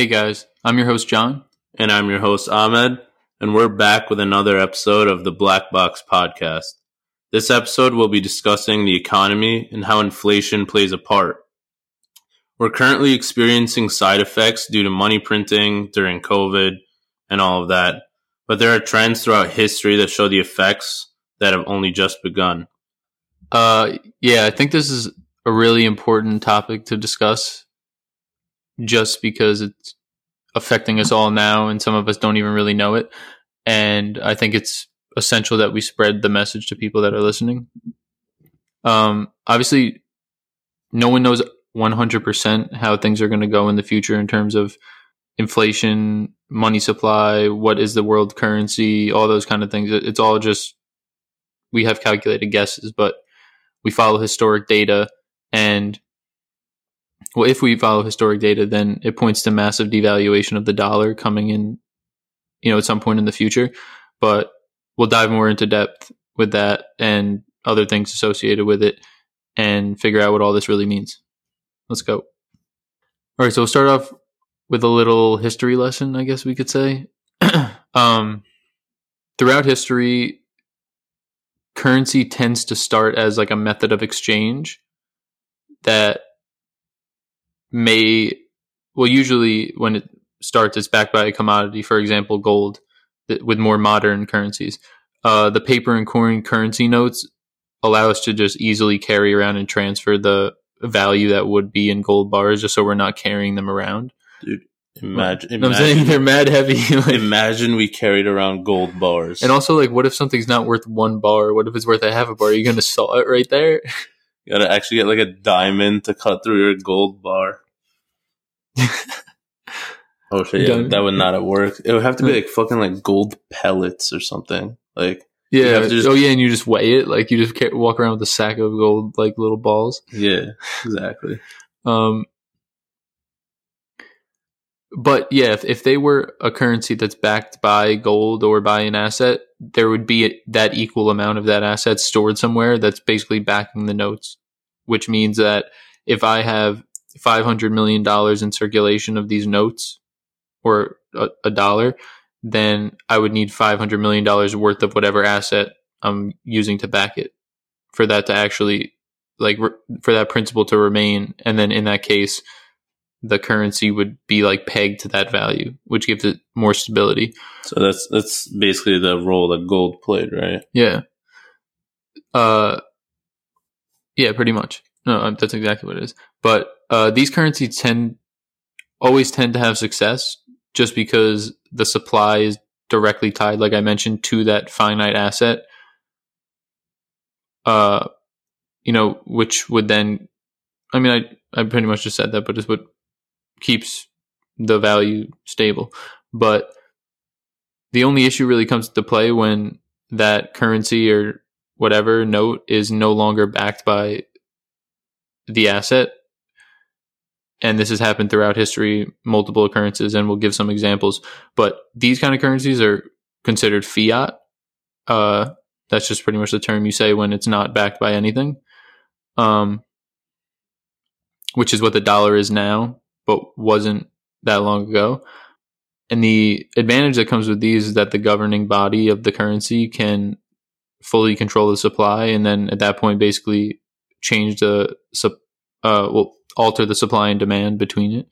Hey guys, I'm your host John. And I'm your host Ahmed, and we're back with another episode of the Black Box Podcast. This episode will be discussing the economy and how inflation plays a part. We're currently experiencing side effects due to money printing during COVID and all of that, but there are trends throughout history that show the effects that have only just begun. Uh, yeah, I think this is a really important topic to discuss just because it's affecting us all now and some of us don't even really know it. And I think it's essential that we spread the message to people that are listening. Um, obviously, no one knows 100% how things are going to go in the future in terms of inflation, money supply, what is the world currency, all those kind of things. It's all just, we have calculated guesses, but we follow historic data and well, if we follow historic data, then it points to massive devaluation of the dollar coming in, you know, at some point in the future. But we'll dive more into depth with that and other things associated with it and figure out what all this really means. Let's go. All right, so we'll start off with a little history lesson, I guess we could say. um, throughout history, currency tends to start as like a method of exchange that may well usually when it starts it's backed by a commodity for example gold with more modern currencies. Uh, the paper and coin currency notes allow us to just easily carry around and transfer the value that would be in gold bars just so we're not carrying them around. Dude imagine, imagine I'm saying? they're mad heavy like, imagine we carried around gold bars. And also like what if something's not worth one bar? What if it's worth a half a bar? Are you gonna saw it right there? You gotta actually get like a diamond to cut through your gold bar. oh shit! Yeah, that would not have worked. It would have to be like fucking like gold pellets or something. Like yeah. Just, oh yeah, and you just weigh it. Like you just walk around with a sack of gold, like little balls. Yeah, exactly. um, but yeah, if, if they were a currency that's backed by gold or by an asset, there would be that equal amount of that asset stored somewhere that's basically backing the notes, which means that if I have $500 million in circulation of these notes or a, a dollar, then I would need $500 million worth of whatever asset I'm using to back it for that to actually like re- for that principle to remain. And then in that case, the currency would be like pegged to that value, which gives it more stability. So that's that's basically the role that gold played, right? Yeah. Uh, yeah, pretty much. No, that's exactly what it is. But uh, these currencies tend always tend to have success just because the supply is directly tied, like I mentioned, to that finite asset. Uh, you know, which would then, I mean, I I pretty much just said that, but it's what keeps the value stable. But the only issue really comes to play when that currency or whatever note is no longer backed by the asset. And this has happened throughout history, multiple occurrences, and we'll give some examples. But these kind of currencies are considered fiat. Uh, that's just pretty much the term you say when it's not backed by anything. Um, which is what the dollar is now but wasn't that long ago. And the advantage that comes with these is that the governing body of the currency can fully control the supply, and then at that point, basically change the uh, well, alter the supply and demand between it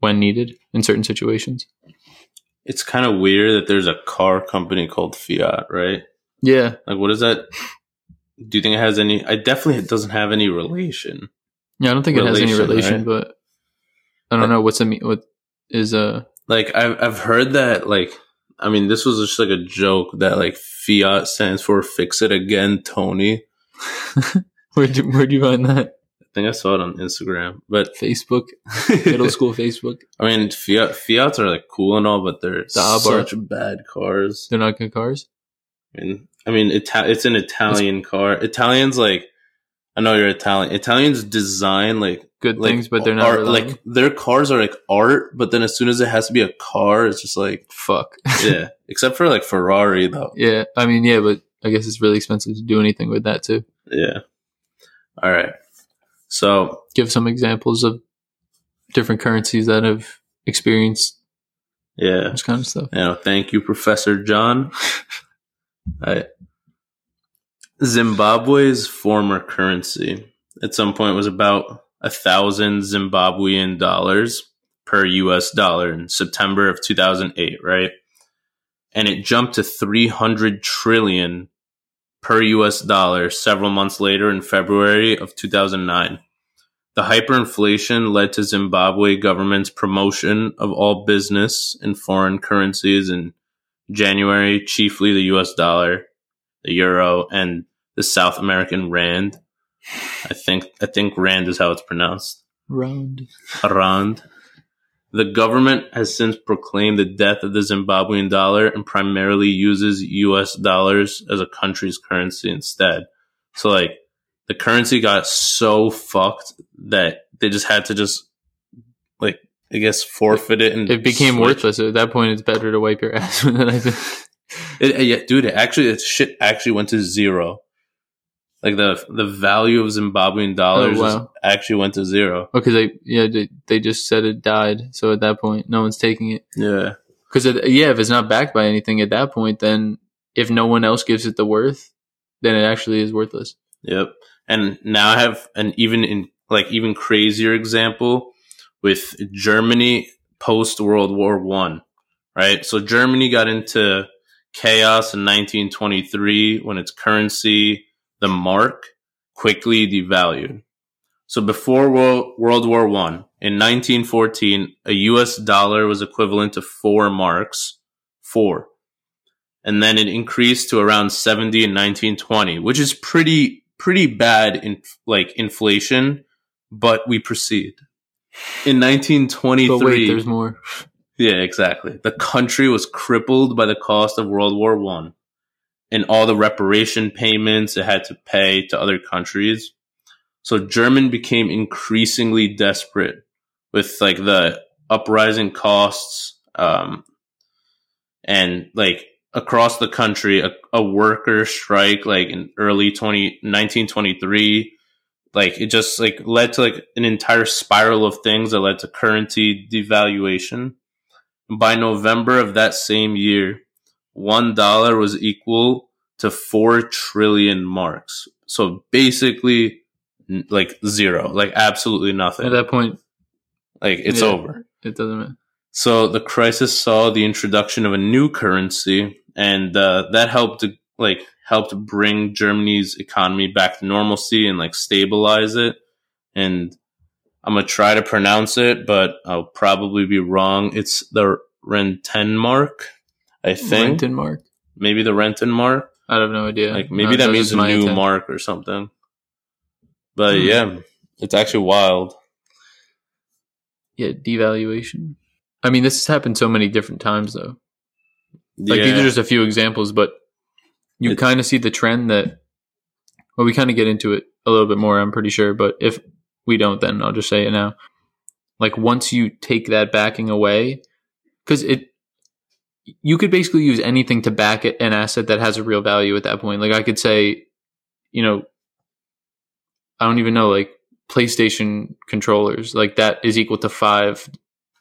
when needed in certain situations. It's kind of weird that there's a car company called Fiat, right? Yeah. Like, what is that? Do you think it has any? I definitely it doesn't have any relation. Yeah, I don't think relation, it has any relation, right? but I don't know what's a what is a like I've I've heard that like I mean this was just like a joke that like fiat stands for fix it again Tony. where do, where'd you find that? I think I saw it on Instagram, but Facebook, middle school Facebook. I mean, Fiat Fiats are like cool and all, but they're the such bad cars. They're not good cars. I mean, I mean, Ita- it's an Italian it's- car. Italians like, I know you're Italian. Italians design like good like, things, but they're not art, like their cars are like art. But then as soon as it has to be a car, it's just like fuck. yeah, except for like Ferrari though. Yeah, I mean, yeah, but I guess it's really expensive to do anything with that too. Yeah. All right. So give some examples of different currencies that have experienced Yeah. this kind of stuff. You know, thank you, Professor John. I, Zimbabwe's former currency at some point was about a thousand Zimbabwean dollars per US dollar in September of 2008, right? And it jumped to 300 trillion per US dollar several months later in February of 2009. The hyperinflation led to Zimbabwe government's promotion of all business in foreign currencies in January, chiefly the US dollar, the euro, and the South American rand. I think I think rand is how it's pronounced. Round. Rand. The government has since proclaimed the death of the Zimbabwean dollar and primarily uses US dollars as a country's currency instead. So like the currency got so fucked that they just had to just like I guess forfeit it and It became switch. worthless. At that point, it's better to wipe your ass with it. I think. It, yeah, dude, it actually, it shit actually went to zero. Like the the value of Zimbabwean dollars Oh, wow. actually went to zero. Okay, they yeah they, they just said it died. So at that point, no one's taking it. Yeah, Because yeah, if it's not backed by anything at that point, then if no one else gives it the worth, then it actually is worthless. yep. And now I have an even in like even crazier example with Germany post World War One, right? So Germany got into chaos in 1923 when its currency, the mark, quickly devalued. So before World, War One, in 1914, a U.S. dollar was equivalent to four marks, four, and then it increased to around 70 in 1920, which is pretty pretty bad in like inflation. But we proceed. In 1923, But wait, there's more. yeah, exactly. The country was crippled by the cost of World War One and all the reparation payments it had to pay to other countries. So German became increasingly desperate with like the uprising costs, um, and like across the country, a, a worker strike like in early 20, 1923 like it just like led to like an entire spiral of things that led to currency devaluation. By November of that same year, one dollar was equal to four trillion marks. So basically, like zero, like absolutely nothing. At that point, Like it's Yeah. over. it doesn't matter. So the crisis saw the introduction of a new currency, and uh, that helped to like helped bring Germany's economy back to normalcy and like stabilize it. And I'm gonna try to pronounce it, but I'll probably be wrong. It's the Rentenmark, I think. Rentenmark. Maybe the Renton mark. I have no idea. Like maybe No, that means a new intent. mark or something. But Hmm. yeah, it's actually wild. Yeah, devaluation. I mean, this has happened so many different times, though. Like yeah. these are just a few examples, but you kind of see the trend that. Well, we kind of get into it a little bit more. I'm pretty sure, but if we don't, then I'll just say it now. Like once you take that backing away, because it, you could basically use anything to back an asset that has a real value at that point. Like I could say, you know, I don't even know, like PlayStation controllers, like that is equal to five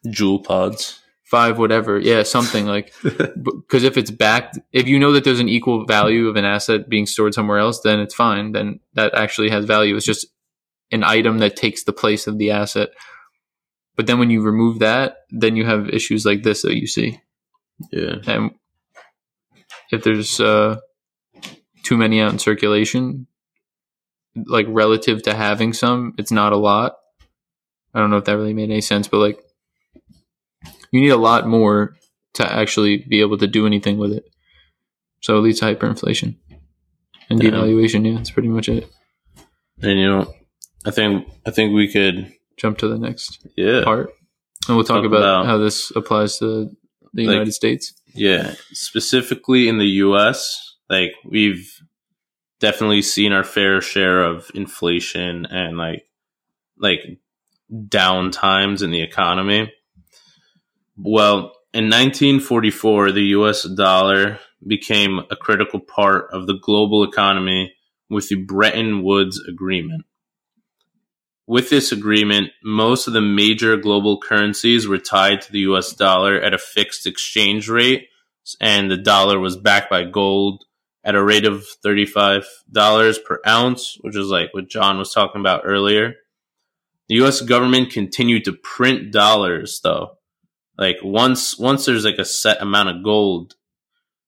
Juul pods. five whatever. Yeah something like because if it's backed if you know that there's an equal value of an asset being stored somewhere else then it's fine. Then that actually has value. It's just an item that takes the place of the asset. But then when you remove that then you have issues like this that you see yeah. and if there's uh too many out in circulation like relative to having some it's not a lot. I don't know if that really made any sense but like you need a lot more to actually be able to do anything with it. So it leads to hyperinflation and devaluation. Yeah that's pretty much it. And you know, I think I think we could jump to the next yeah. part. And we'll talk, Talk about, about- how this applies to the Like- united states Yeah, specifically in the US, like we've definitely seen our fair share of inflation and like like down times in the economy. Well, in 1944, the US dollar became a critical part of the global economy with the Bretton Woods Agreement. With this agreement, most of the major global currencies were tied to the US dollar at a fixed exchange rate, and the dollar was backed by gold at a rate of $35 per ounce, which is like what John was talking about earlier. The US government continued to print dollars though. Like once once there's like a set amount of gold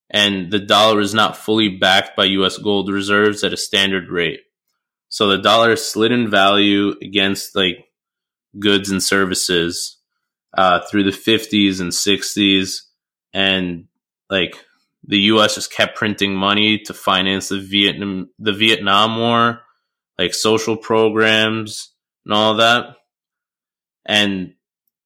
and the dollar is not fully backed by US gold reserves at a standard rate. So the dollar slid in value against like goods and services uh, through the 50s and 60s. And like the US just kept printing money to finance the Vietnam, the Vietnam War, like social programs and all that. And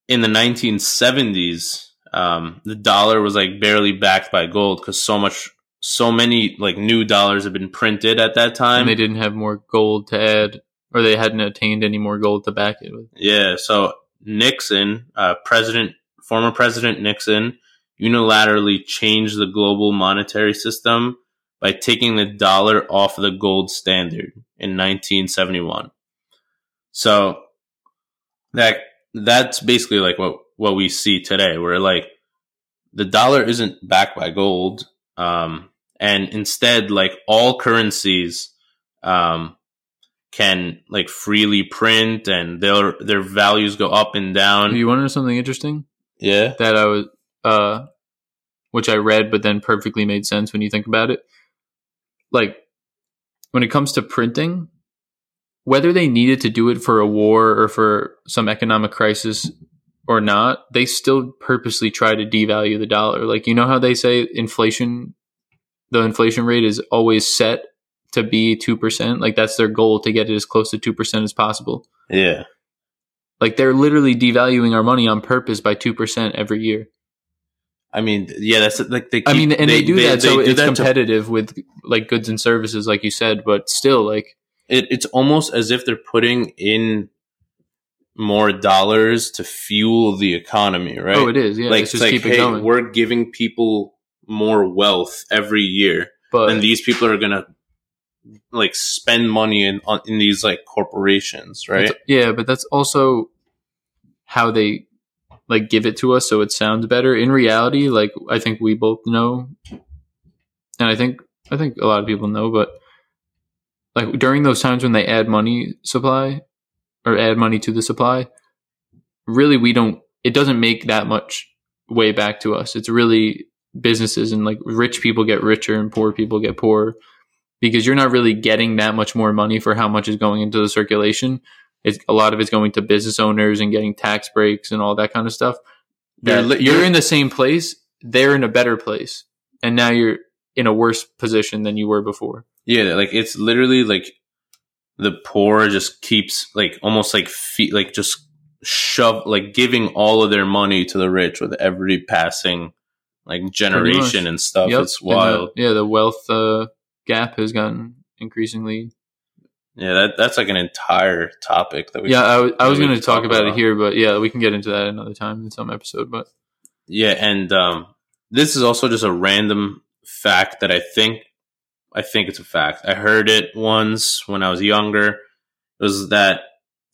in the 1970s, um, the dollar was like barely backed by gold because so much so many like new dollars have been printed at that time. And they didn't have more gold to add, or they hadn't attained any more gold to back it with. Yeah. So Nixon, uh, President, former President Nixon, unilaterally changed the global monetary system by taking the dollar off the gold standard in 1971. So that that's basically like what what we see today, where like the dollar isn't backed by gold. Um, and instead like all currencies um, can like freely print and their their values go up and down. You want to know something interesting? Yeah, that I was, uh, which I read, but then perfectly made sense when you think about it. Like when it comes to printing, whether they needed to do it for a war or for some economic crisis or not, they still purposely try to devalue the dollar. Like you know how they say inflation the inflation rate is always set to be 2%. Like that's their goal to get it as close to 2% as possible. Yeah. Like they're literally devaluing our money on purpose by 2% every year. I mean, yeah, that's like they. Keep, I mean, and they, they do that they, so they it's competitive to, with like goods and services, like you said. But still, like it, it's almost as if they're putting in more dollars to fuel the economy, right? Oh, it is. Yeah, like it's, like, hey, going. we're giving people more wealth every year, but and these people are gonna like spend money in on, in these like corporations, right? Yeah, but that's also how they like give it to us so it sounds better. In reality, like I think we both know, and I think I think a lot of people know, but like during those times when they add money supply or add money to the supply, really we don't. It doesn't make that much way back to us. It's really businesses and like rich people get richer and poor people get poorer because you're not really getting that much more money for how much is going into the circulation. It's a lot of it's going to business owners and getting tax breaks and all that kind of stuff. You're, you're, you're in the same place, they're in a better place, and now you're in a worse position than you were before. Yeah, like it's literally like the poor just keeps like almost like feet like just shove like giving all of their money to the rich with every passing like generation and stuff. Yep. It's wild. The, yeah, the wealth uh, gap has gotten increasingly. Yeah, that that's like an entire topic that we. Yeah, I, w- I was going to talk, about, about, it here, but yeah, we can get into that another time in some episode. But yeah, and um, this is also just a random fact that I think I think it's a fact. I heard it once when I was younger. It was that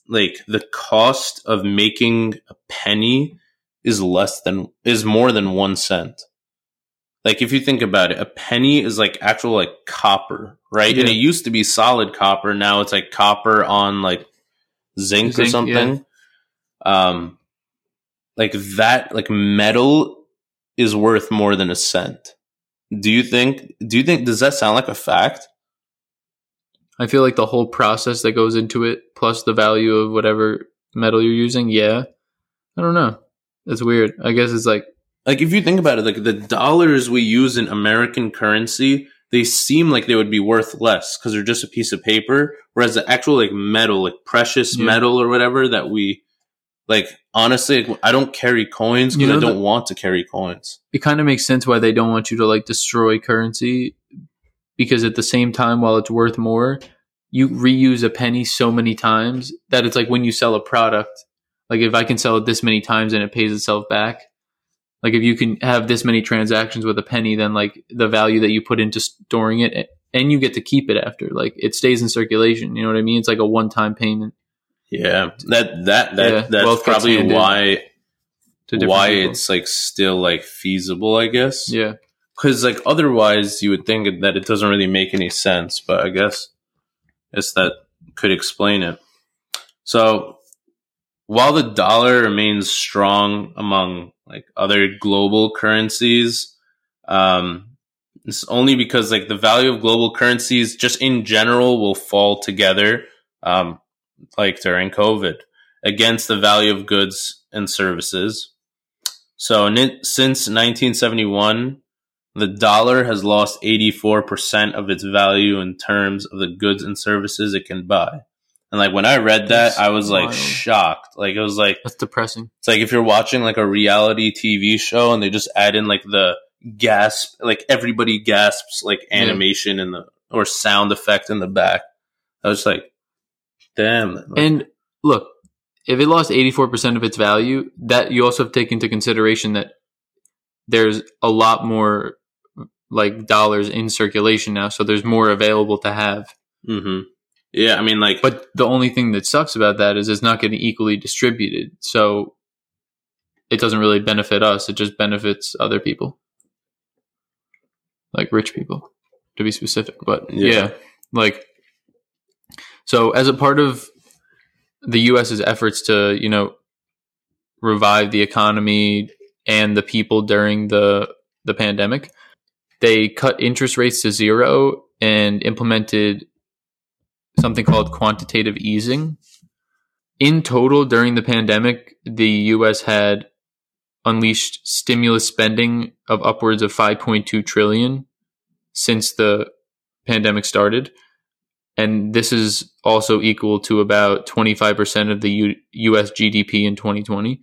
like the cost of making a penny is less than is more than one cent. Like if you think about it, a penny is like actual like copper, right? Yeah. And it used to be solid copper. Now it's like copper on like zinc, zinc or something. Yeah. Um, like that, like metal is worth more than a cent. Do you think? Do you think? Does that sound like a fact? I feel like the whole process that goes into it, plus the value of whatever metal you're using. Yeah, I don't know. That's weird. I guess it's like like if you think about it, like the dollars we use in American currency, they seem like they would be worth less because they're just a piece of paper. Whereas the actual like metal, like precious yeah. metal or whatever that we like, honestly, I don't carry coins because you know I don't the, want to carry coins. It kind of makes sense why they don't want you to like destroy currency because at the same time, while it's worth more, you reuse a penny so many times that it's like when you sell a product, like if I can sell it this many times and it pays itself back, like if you can have this many transactions with a penny, then like the value that you put into storing it and you get to keep it after, like it stays in circulation. You know what I mean? It's like a one time payment. Yeah, that that that Yeah, that's wealth probably why why people. it's like still like feasible, I guess. yeah. Because like otherwise, you would think that it doesn't really make any sense. But I guess guess that could explain it. So while the dollar remains strong among like other global currencies, um, it's only because like the value of global currencies just in general will fall together, um, like during COVID, against the value of goods and services. So since 1971, the dollar has lost 84% of its value in terms of the goods and services it can buy. And like when I read that, That's I was like wild. shocked. Like it was like That's depressing. it's like if you're watching like a reality TV show and they just add in like the gasp, like everybody gasps like Yeah. animation in the or sound effect in the back. I was like, damn. Like, And look, if it lost 84% of its value, that you also have to take into consideration that there's a lot more like dollars in circulation now, so there's more available to have. hmm yeah, I mean, like, But the only thing that sucks about that is it's not getting equally distributed. So it doesn't really benefit us. It just benefits other people. Like rich people, to be specific. But Yeah. yeah, like so as a part of the US's efforts to, you know, revive the economy and the people during the the pandemic, they cut interest rates to zero and implemented something called quantitative easing. In total, during the pandemic, the US had unleashed stimulus spending of upwards of 5.2 trillion since the pandemic started. And this is also equal to about 25% of the U- US GDP in 2020.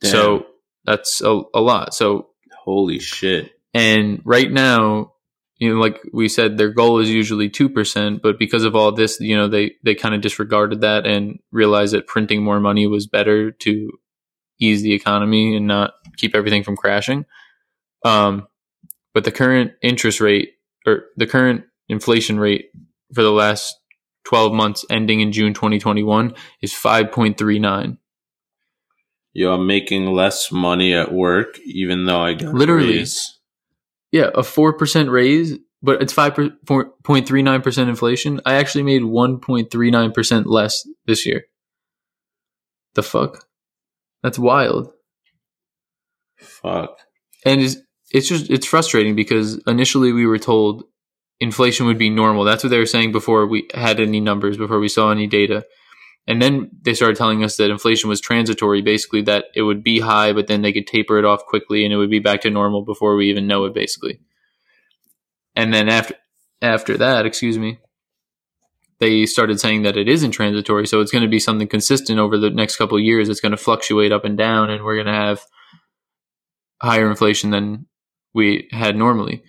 damn, So that's a, a lot. So holy shit. and right now, you know, like we said, their goal is usually two percent, but because of all this, you know, they they kind of disregarded that and realized that printing more money was better to ease the economy and not keep everything from crashing. Um, but the current interest rate or the current inflation rate for the last twelve months, ending in June 2021, is five point three nine. Yo, I'm making less money at work, even though I got Literally. raise. Yeah, a four percent raise, but it's five point three nine percent inflation. I actually made one point three nine percent less this year. The fuck? That's wild. Fuck. And it's, it's just it's frustrating because initially we were told inflation would be normal. That's what they were saying before we had any numbers, before we saw any data. And then they started telling us that inflation was transitory, basically that it would be high, but then they could taper it off quickly and it would be back to normal before we even know it, basically. And then after after that, excuse me, they started saying that it isn't transitory, so it's going to be something consistent over the next couple of years. It's going to fluctuate up and down, and we're going to have higher inflation than we had normally.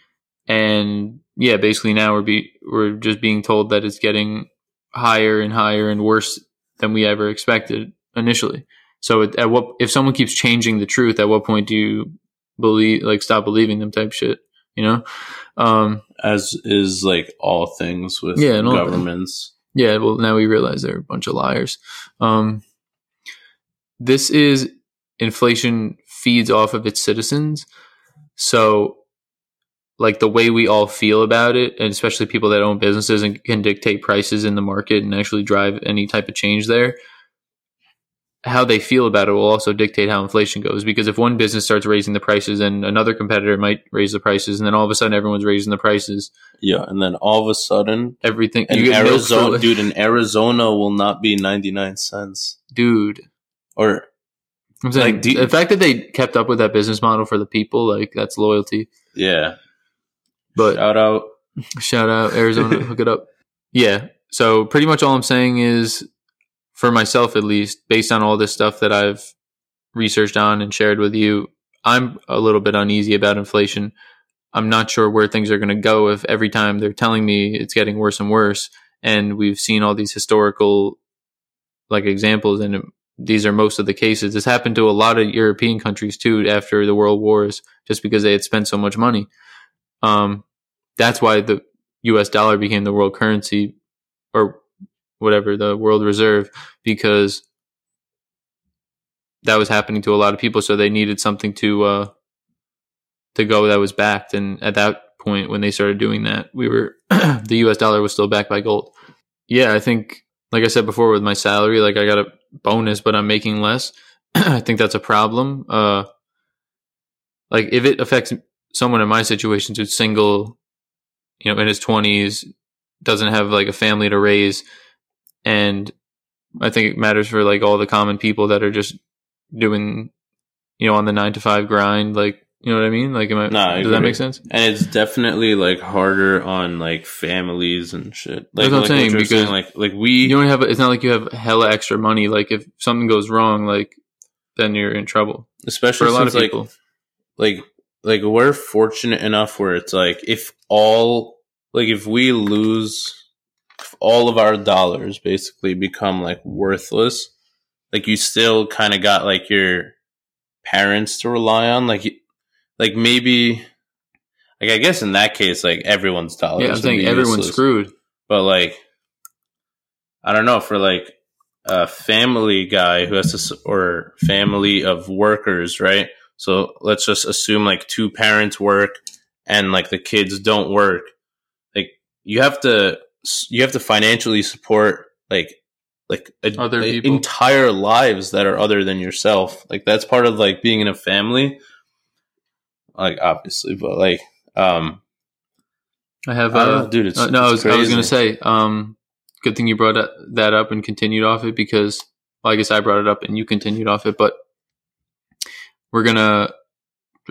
And yeah, basically now we're be we're just being told that it's getting higher and higher and worse than we ever expected initially. So at, at what if someone keeps changing the truth, at what point do you believe like stop believing them type shit? You know? Um, As is like all things with Yeah, all governments. yeah, well, now we realize they're a bunch of liars. Um, this is inflation feeds off of its citizens. So, like the way we all feel about it, and especially people that own businesses and can dictate prices in the market and actually drive any type of change there, how they feel about it will also dictate how inflation goes. Because if one business starts raising the prices and another competitor might raise the prices, and then all of a sudden everyone's raising the prices, Yeah, and then all of a sudden, everything in get milk for, Arizona, dude, in Arizona will not be ninety nine cents. dude. Or I'm saying Like, you- the fact that they kept up with that business model for the people, like that's loyalty. yeah, But shout out. shout out Arizona, hook it up. Yeah. So pretty much all I'm saying is, for myself at least, based on all this stuff that I've researched on and shared with you, I'm a little bit uneasy about inflation. I'm not sure where things are going to go if every time they're telling me it's getting worse and worse, and we've seen all these historical like examples, and these are most of the cases. This happened to a lot of European countries too after the world wars, just because they had spent so much money. Um, that's why the U.S. dollar became the world currency, or whatever the world reserve because that was happening to a lot of people so they needed something to uh to go that was backed. And at that point when they started doing that we were the US dollar was still backed by gold. Yeah i think like i said before with my salary like i got a bonus but i'm making less. I think that's a problem. Uh like if it affects someone in my situation who's single you know in his 20s doesn't have like a family to raise and i think it matters for like all the common people that are just doing you know on the 9 to 5 grind like you know what i mean? Like am I, No, I does that make sense? And it's definitely like harder on like families and shit. Like, That's what I'm like saying, you're because like like we you don't have it's not like you have hella extra money like if something goes wrong like then you're in trouble. Especially for a lot of since, like people. like like we're fortunate enough where it's like if all like if we lose if all of our dollars basically become like worthless like you still kind of got like your parents to rely on like like maybe like i guess in that case like everyone's dollars yeah i'm saying everyone's useless. screwed but like i don't know for like a family guy who has to or family of workers right so let's just assume like two parents work and like the kids don't work. Like you have to you have to financially support like like a, Other a- entire lives that are other than yourself. Like that's part of like being in a family. Like obviously but like um i have uh, dude it's, Uh, no, I was, it's I was going to say, um, good thing you brought that- that up and continued off it because, well, I guess I brought it up and you continued off it, but we're going to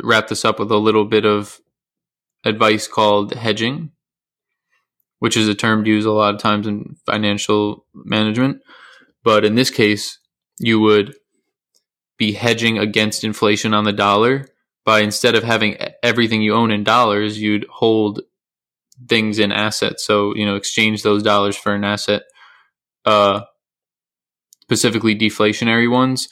wrap this up with a little bit of advice called hedging, which is a term used a lot of times in financial management. But in this case, you would be hedging against inflation on the dollar by instead of having everything you own in dollars, you'd hold things in assets. So, you know, exchange those dollars for an asset, uh, specifically deflationary ones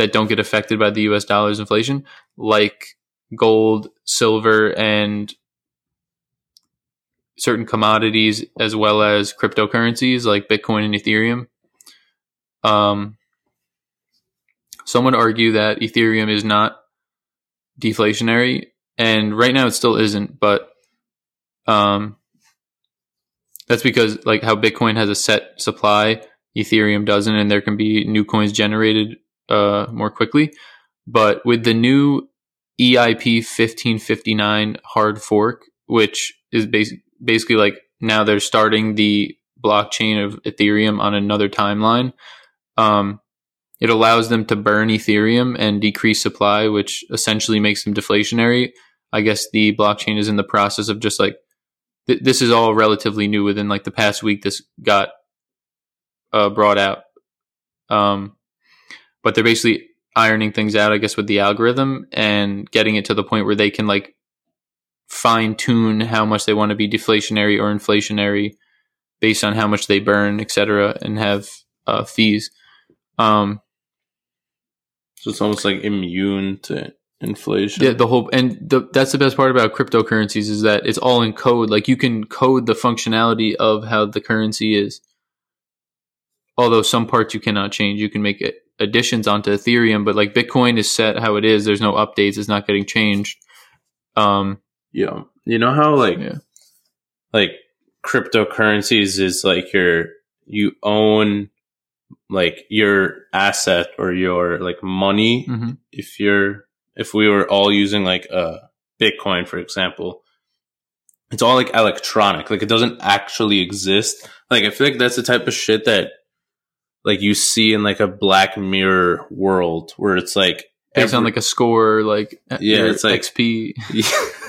that don't get affected by the US dollar's inflation, like gold, silver, and certain commodities, as well as cryptocurrencies like Bitcoin and Ethereum. Um, some would argue that Ethereum is not deflationary, and right now it still isn't, but um, that's because like how Bitcoin has a set supply, Ethereum doesn't, and there can be new coins generated uh, more quickly. But with the new EIP 1559 hard fork, which is bas- basically like now they're starting the blockchain of Ethereum on another timeline. Um, it allows them to burn Ethereum and decrease supply, which essentially makes them deflationary. I guess the blockchain is in the process of just like th- this is all relatively new within like the past week. This got uh, brought out, um, but they're basically ironing things out, I guess, with the algorithm and getting it to the point where they can like fine tune how much they want to be deflationary or inflationary based on how much they burn, et cetera, and have uh, fees. Um, So it's almost like immune to inflation. Yeah, the whole and the, that's the best part about cryptocurrencies is that it's all in code. Like you can code the functionality of how the currency is. Although some parts you cannot change, you can make it additions onto Ethereum, but like Bitcoin is set how it is. There's no updates. It's not getting changed. Um, yeah. You know how like yeah, like cryptocurrencies is like your you own like your asset or your like money Mhm. if you're if we were all using like uh bitcoin for example it's all like electronic like it doesn't actually exist like i feel like that's the type of shit that like you see in like a black mirror world where it's like based on like a score, like Yeah, it's like- XP.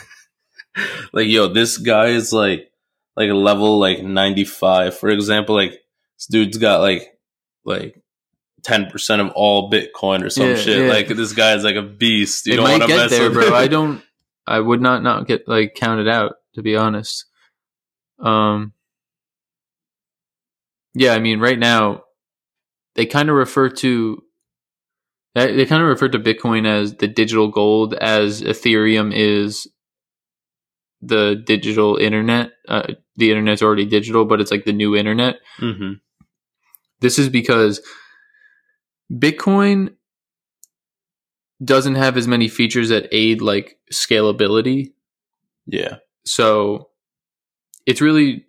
like yo this guy is like like a level like 95 for example like this dude's got like like 10% of all bitcoin or some Yeah, shit yeah. like this guy is like a beast you it don't might want to get mess there, with bro. him. I don't. I would not not get like counted out to be honest. Um. Yeah, I mean, right now, they kind of refer to. They kind of refer to Bitcoin as the digital gold, as Ethereum is the digital internet. Uh, the internet's already digital, but it's like the new internet. Mhm. This is because Bitcoin doesn't have as many features that aid like scalability. Yeah. So it's really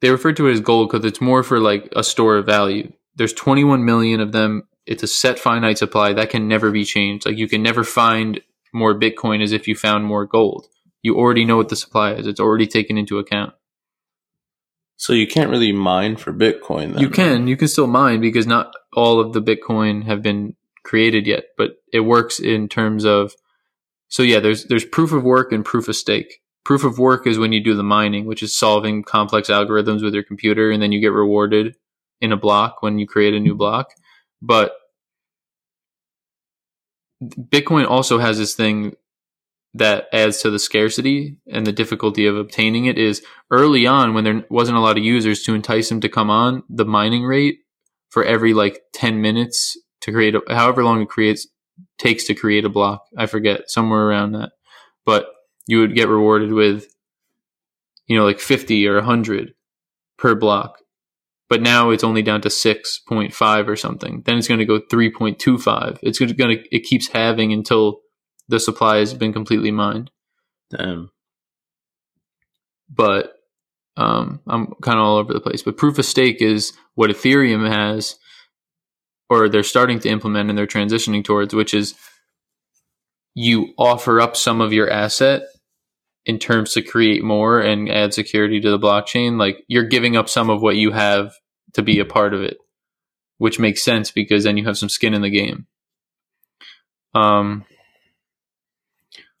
they refer to it as gold because it's more for like a store of value. There's 21 million of them. It's a set finite supply that can never be changed. Like you can never find more Bitcoin as if you found more gold. You already know what the supply is. It's already taken into account. So you can't really mine for Bitcoin. Then, you can, you can still mine because not all of the Bitcoin have been created yet, but it works in terms of. So yeah, there's there's proof of work and proof of stake. Proof of work is when you do the mining, which is solving complex algorithms with your computer, and then you get rewarded in a block when you create a new block. But Bitcoin also has this thing that adds to the scarcity and the difficulty of obtaining it is early on when there wasn't a lot of users to entice them to come on the mining rate for every like 10 minutes to create a, however long it creates takes to create a block. I forget somewhere around that. But you would get rewarded with you know like 50 or 100 per block but now it's only down to 6.5 or something. Then it's going to go 3.25 it's going to it keeps having until the supply has been completely mined. Damn. but um, i'm kind of all over the place. But proof of stake is what ethereum has or they're starting to implement and they're transitioning towards which is you offer up some of your asset in terms to create more and add security to the blockchain like you're giving up some of what you have to be a part of it which makes sense because then you have some skin in the game. Um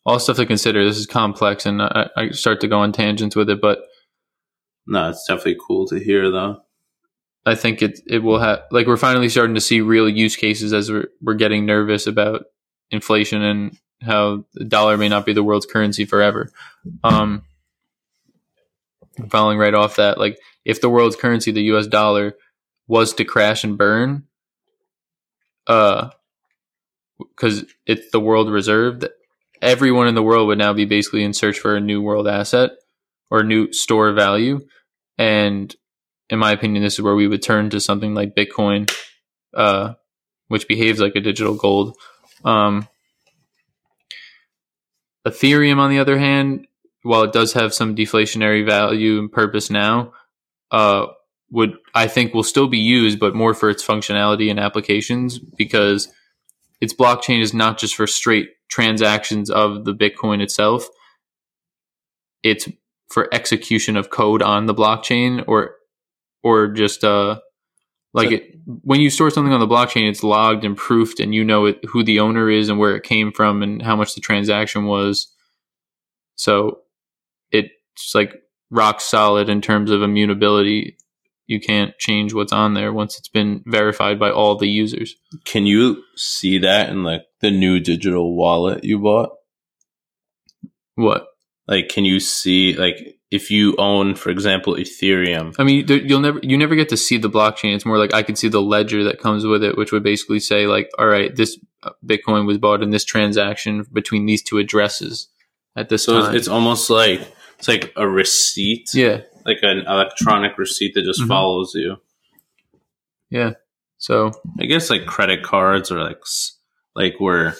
all stuff to consider. This is complex and I, I start to go on tangents with it but No, it's definitely cool to hear though. i think it it will have like we're finally starting to see real use cases as we're, we're getting nervous about inflation and how the dollar may not be the world's currency forever um following right off that like if the world's currency the us dollar was to crash and burn uh because it's the world reserve everyone in the world would now be basically in search for a new world asset or new store of value. And in my opinion this is where we would turn to something like bitcoin uh which behaves like a digital gold. Um ethereum on the other hand while it does have some deflationary value and purpose now, uh, would I think will still be used, but more for its functionality and applications because its blockchain is not just for straight transactions of the Bitcoin itself. It's for execution of code on the blockchain or or just uh like it, when you store something on the blockchain it's logged and proofed and you know it, who the owner is and where it came from and how much the transaction was so it's like rock solid in terms of immutability. You can't change what's on there once it's been verified by all the users. Can you see that in like the new digital wallet you bought? What? Like, can you see like if you own, for example, Ethereum? I mean, you'll never you never get to see the blockchain. It's more like I can see the ledger that comes with it, which would basically say like, all right, this uh, Bitcoin was bought in this transaction between these two addresses at this So time. it's almost like it's like a receipt, yeah, like an electronic receipt that just Mhm. follows you. yeah. So I guess like credit cards or like like where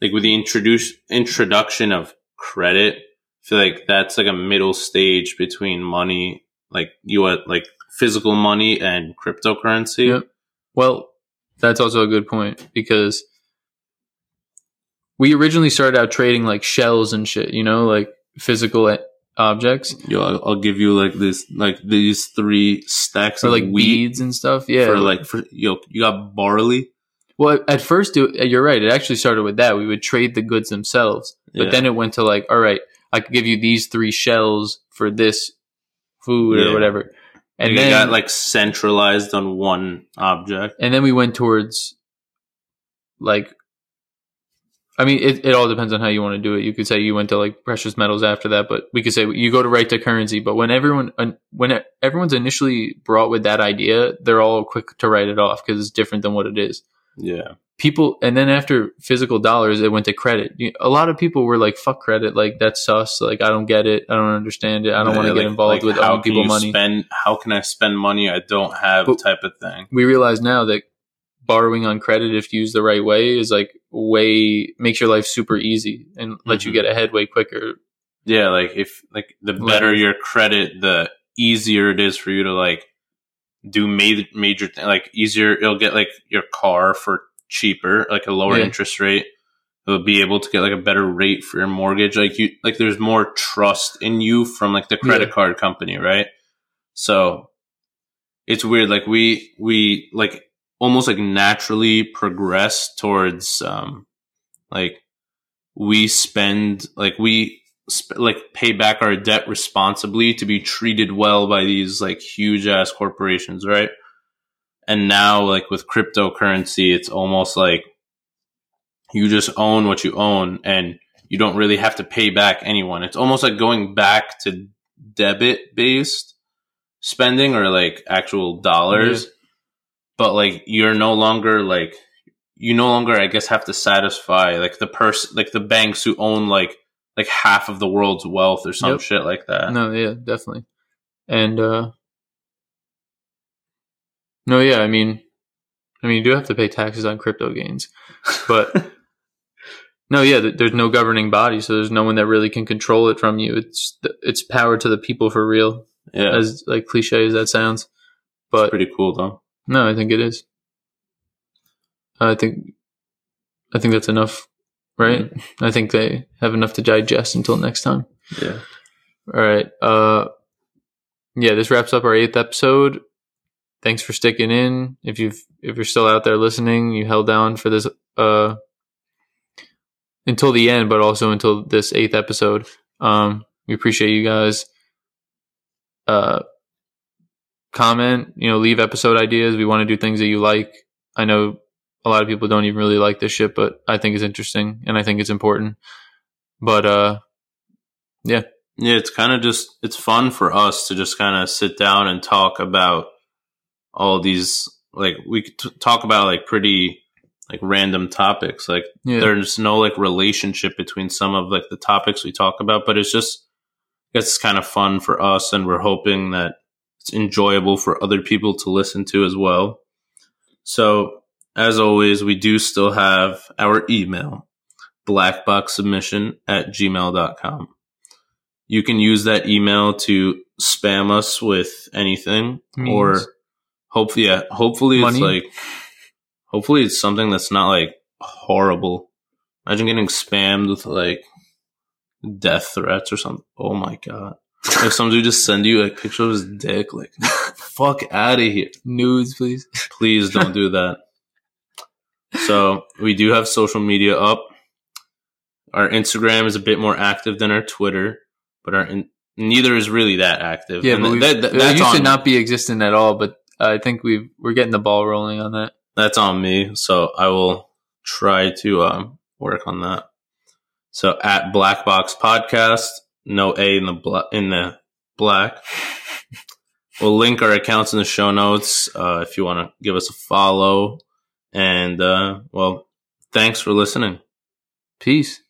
like with the introduce introduction of credit, I feel like that's like a middle stage between money, like you want like physical money and cryptocurrency. Yep. Well, that's also a good point because we originally started out trading like shells and shit, you know, like physical objects Yo, I'll, I'll give you like this, like these three stacks or of like wheat beads and stuff. Yeah. for like for yo, you got barley. well, at first, it, uh, you're right. It actually started with that. We would trade the goods themselves, but Yeah. then it went to like, all right, I could give you these three shells for this food Yeah. or whatever, and And then got like centralized on one object. and then we went towards like i mean it, it all depends on how you want to do it you could say you went to like precious metals after that but we could say you go to right to currency but when everyone when everyone's initially brought with that idea they're all quick to write it off because it's different than what it is Yeah. people and then after physical dollars it went to credit You- a lot of people were like fuck credit like that's sus like i don't get it i don't understand it i don't want to Like- get involved like, with how people money Spend how can I spend money I don't have But- type of thing. we realize now that borrowing on credit if used the right way is like way makes your life super easy and let you mm-hmm. get ahead way quicker Yeah, like if like the better Leverage. your credit, the easier it is for you to like do major major th- like easier. You'll get like your car for cheaper, like a lower Yeah. interest rate. You'll be able to get like a better rate for your mortgage. Like you, like there's more trust in you from like the credit Yeah. card company, right? So it's weird. Like we we like almost like naturally progress towards um like we spend like we sp- like pay back our debt responsibly to be treated well by these like huge ass corporations, right? And now like with cryptocurrency, it's almost like you just own what you own and you don't really have to pay back anyone. It's almost like going back to debit based spending or like actual dollars. But like you're no longer like you no longer I guess have to satisfy like the person like the banks who own like like half of the world's wealth or some Yep. shit like that. no yeah definitely and uh no yeah i mean i mean you do have to pay taxes on crypto gains but no yeah th- there's no governing body so there's no one that really can control it from you it's it's power to the people for real yeah, as like cliche as that sounds but pretty cool though. No i think it is i think i think that's enough right i think they have enough to digest until next time Yeah. All right. Uh, yeah, this wraps up our eighth episode. Thanks for sticking in. If you've if you're still out there listening, you held down for this uh until the end, but also until this eighth episode. Um, we appreciate you guys. Uh, comment. You know, leave episode ideas. We want to do things that you like. I know a lot of people don't even really like this shit, but I think it's interesting and I think it's important. But uh, Yeah, Yeah, it's kind of just it's fun for us to just kind of sit down and talk about all these like we could t- talk about like pretty like random topics. Like yeah, there's no like relationship between some of like the topics we talk about, but it's just it's kind of fun for us and we're hoping that it's enjoyable for other people to listen to as well. So as always, we do still have our email, blackboxsubmission at gmail.com. You can use that email to spam us with anything or hopefully, yeah, hopefully it's like, hopefully it's something that's not like horrible. Imagine getting spammed with like death threats or something. Oh my god! Like some dude just send you a picture of his dick. Like, fuck out of here! nudes, please. Please don't do that. So we do have social media up. Our Instagram is a bit more active than our Twitter, but our in, neither is really that active. Yeah, And but that- that- used to not be existent at all. But I think we we're getting the ball rolling on that. that's on me. So I will try to um, work on that. So at Black Box Podcast, no A in the bla- in the black. we'll link our accounts in the show notes uh, if you want to give us a follow. And uh, well, thanks for listening. Peace.